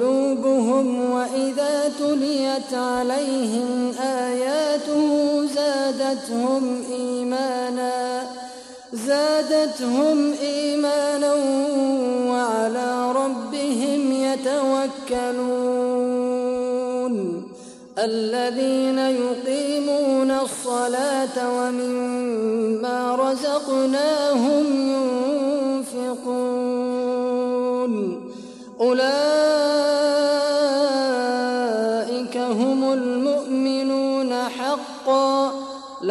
قلوبهم وإذا تليت عليهم آياته زادتهم إيمانا زادتهم إيمانا وعلى ربهم يتوكلون. الذين يقيمون الصلاة ومما رزقناهم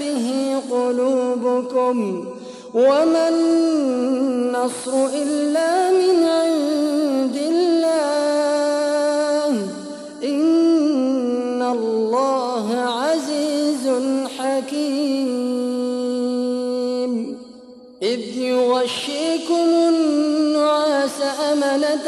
به قلوبكم وما النصر إلا من عند الله إن الله عزيز حكيم إذ يغشيكم النعاس أمنة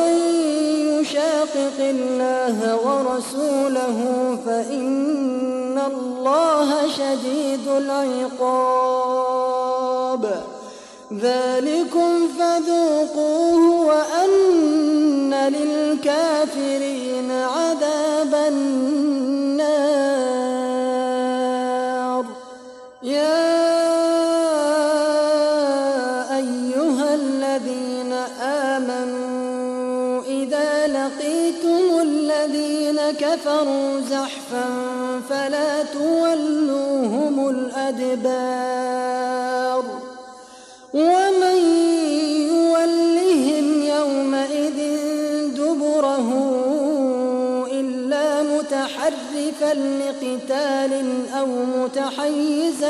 الله شديد العقاب. ذلكم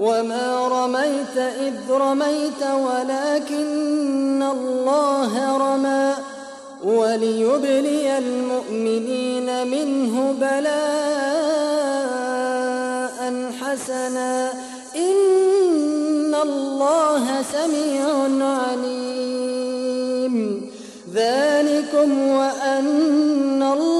وما رميت إذ رميت ولكن الله رمى وليبلي المؤمنين منه بلاء حسنا إن الله سميع عليم ذلكم وأن الله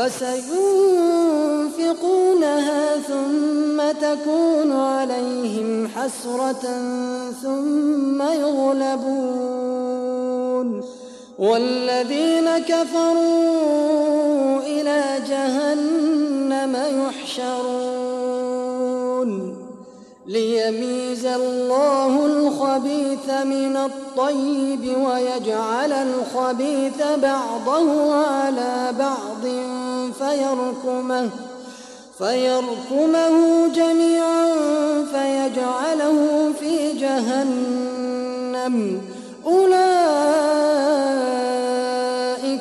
فسينفقونها ثم تكون عليهم حسرة ثم يغلبون. والذين كفروا إلى جهنم يحشرون. ليميز الله الخبيث من الطيب ويجعل الخبيث بعضه على بعض. فيركمه فيركمه جميعا فيجعله في جهنم. أولئك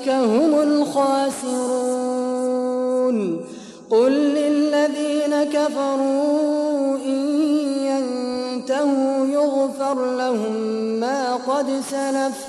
هم الخاسرون. قل للذين كفروا إن ينتهوا يغفر لهم ما قد سلف.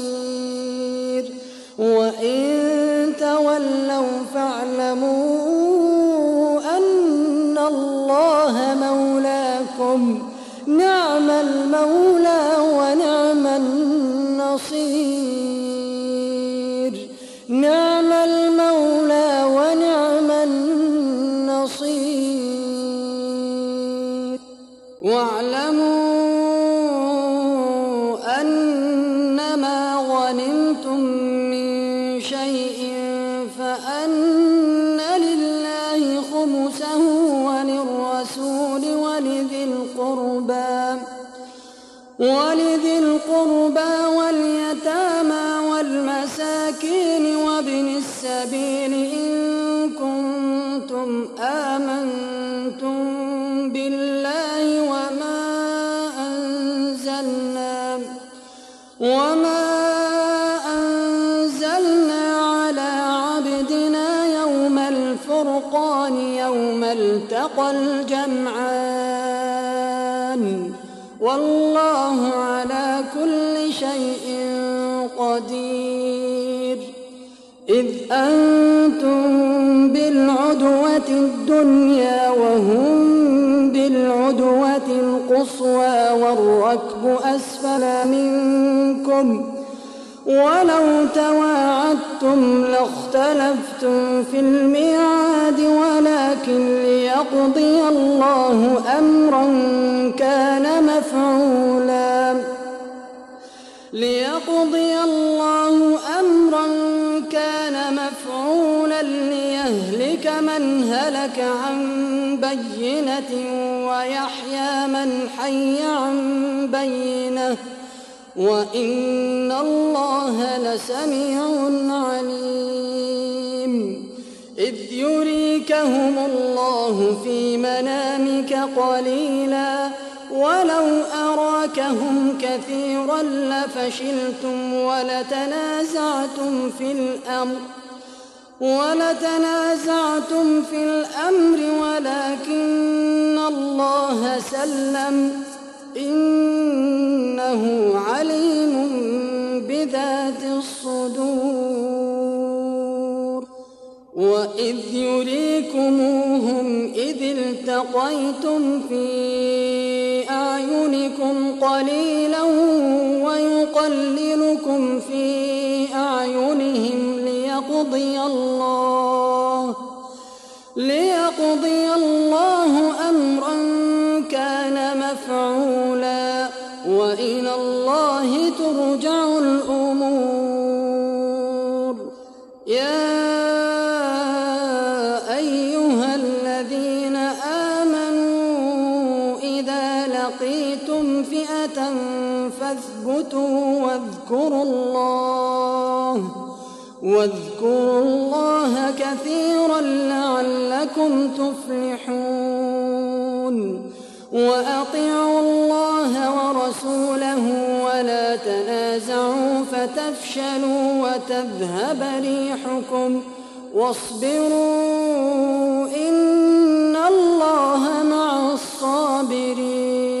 وإن تولوا فاعلموا أسفل منكم ولو تواعدتم لاختلفتم في الميعاد ولكن ليقضي الله أمرا كان مفعولا. ليقضي الله أمرا كان مفعولا ليهلك من هلك عن بينة ويحيى من حي عن بينه وإن الله لسميع عليم. إذ يريكهم الله في منامك قليلا ولو أراكهم كثيرا لفشلتم ولتنازعتم في الأمر ولتنازعتم في الأمر ولكن الله سلم إنه عليم بذات الصدور وإذ يريكموهم إذ التقيتم في أعينكم قليلا ويقللكم في أعينهم ليقضي الله فئة فاثبتوا واذكروا الله واذكروا الله كثيرا لعلكم تفلحون وأطيعوا الله ورسوله ولا تنازعوا فتفشلوا وتذهب ريحكم واصبروا إن الله مع الصابرين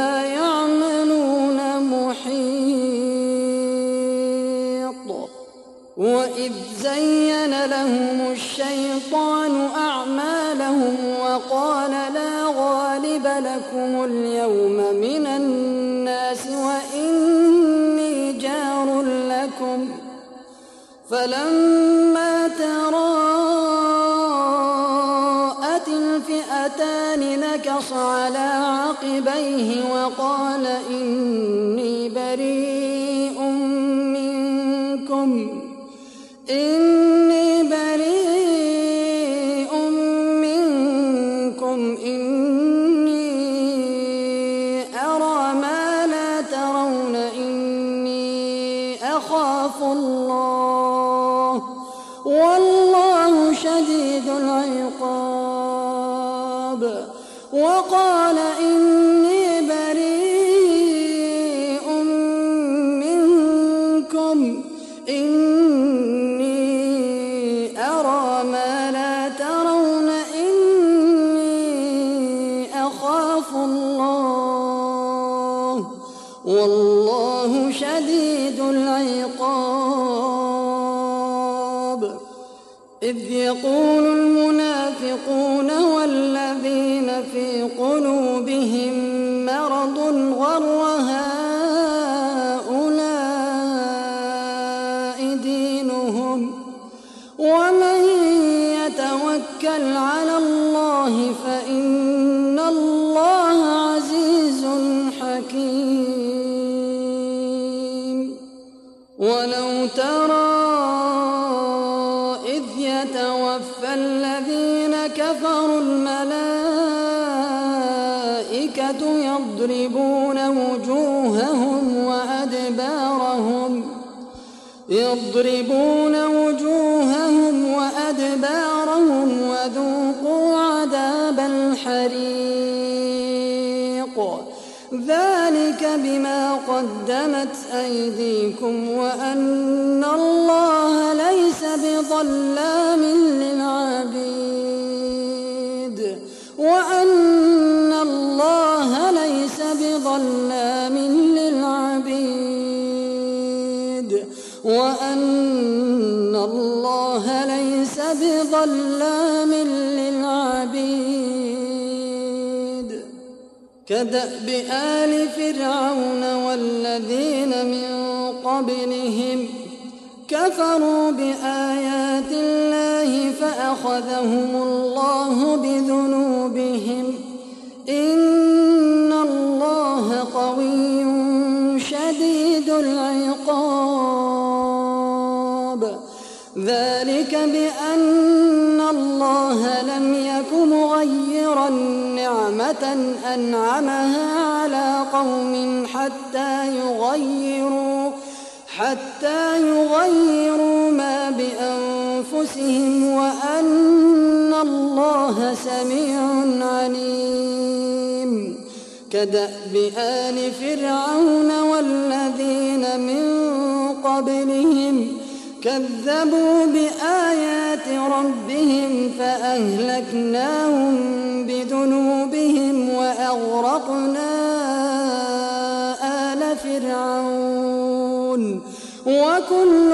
ذلك بما قدمت أيديكم وأن الله ليس بظلام للعبيد وأن الله ليس بظلام للعبيد وأن الله ليس بظلام كدأب آل فرعون والذين من قبلهم كفروا بآيات الله فأخذهم الله بذنوبهم إن الله قوي شديد العقاب ذلك بأن الله لم يك مغيرا نعمة أنعمها على قوم حتى يغيروا حتى يغيروا ما بأنفسهم وأن الله سميع عليم. كدأب آل فرعون والذين من قبلهم كذبوا بآيات ربهم فأهلكناهم بذنوبهم وأغرقنا آل فرعون. وكل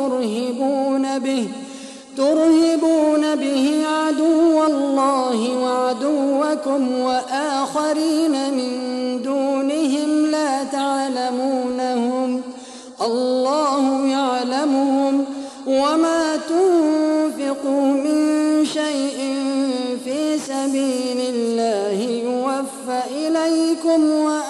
ترهبون به ترهبون به عدو الله وعدوكم وآخرين من دونهم لا تعلمونهم. الله يعلمهم وما تنفقوا من شيء في سبيل الله يوفى إليكم وأنتم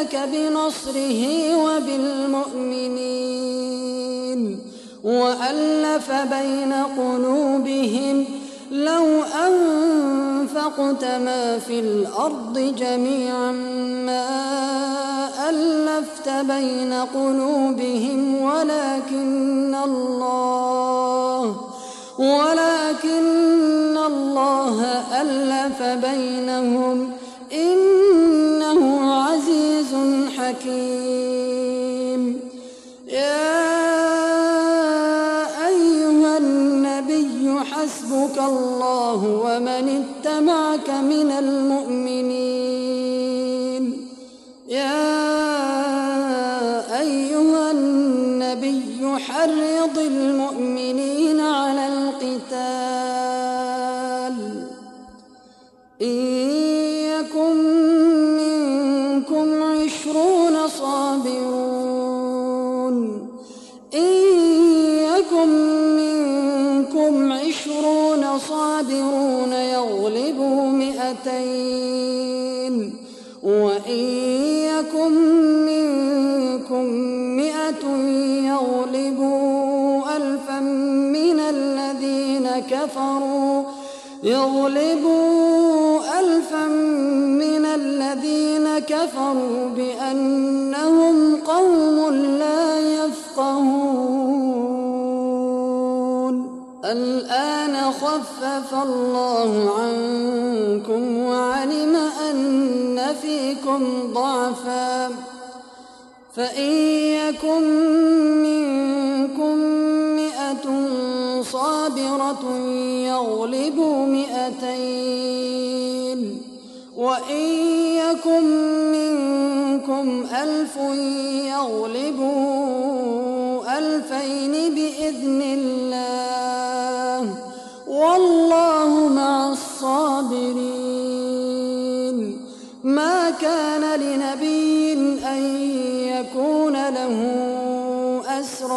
أيدك بنصره وبالمؤمنين وألف بين قلوبهم لو أنفقت ما في الأرض جميعا ما ألفت بين قلوبهم ولكن الله ولكن الله ألف بينهم حكيم يا أيها النبي حسبك الله ومن اتبعك من المؤمنين. يا أيها النبي حرم خفف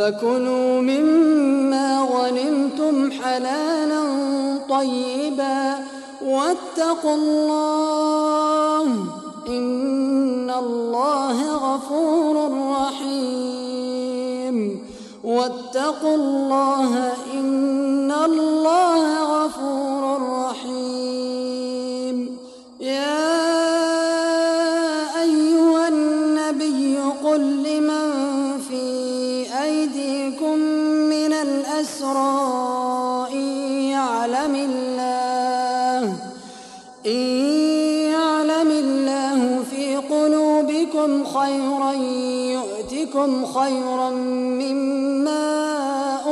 فكلوا مما غنمتم حلالا طيبا واتقوا الله إن الله غفور رحيم واتقوا الله إن الله غفور رحيم يؤتكم خيرا مما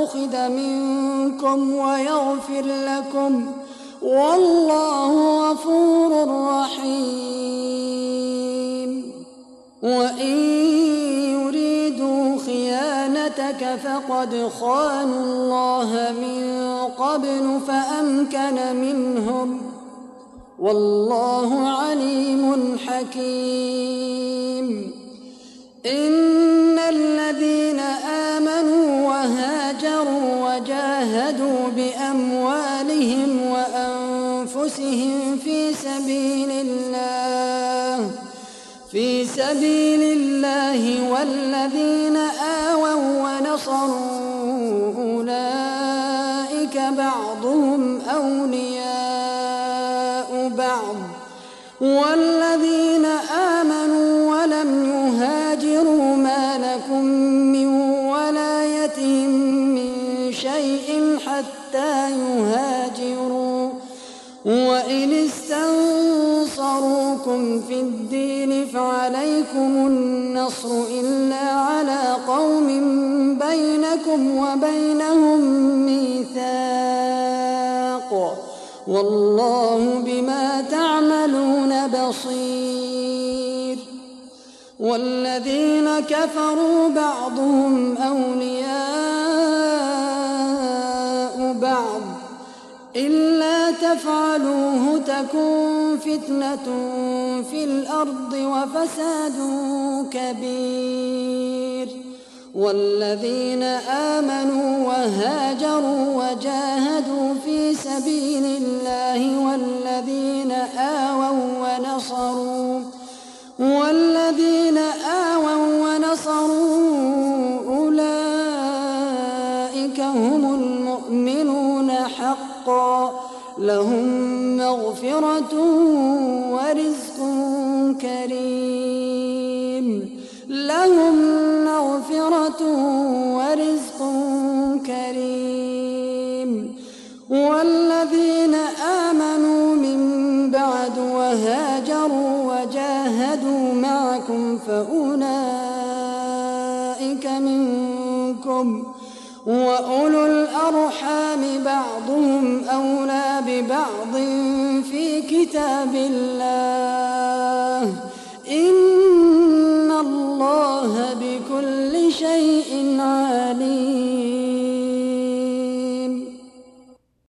أخذ منكم ويغفر لكم. والله غفور رحيم. وإن يريدوا خيانتك فقد خانوا الله من قبل فأمكن منهم. والله عليم حكيم. إن الذين النصر إلا على قوم بينكم وبينهم ميثاق والله بما تعملون بصير والذين كفروا بعضهم أولياء بعض إلا تفعلوه تكن فتنة في الأرض وفساد كبير. والذين آمنوا وهاجروا وجاهدوا في سبيل الله والذين آووا ونصروا والذين آووا ونصروا أولئك هم المؤمنون حقا. لهم مغفرة ورزق كريم. لهم مغفرة ورزق كريم. والذين آمنوا من بعد وهاجروا وجاهدوا معكم فأولئك منكم. وأولو الأرحام بعضهم أولى كتاب الله.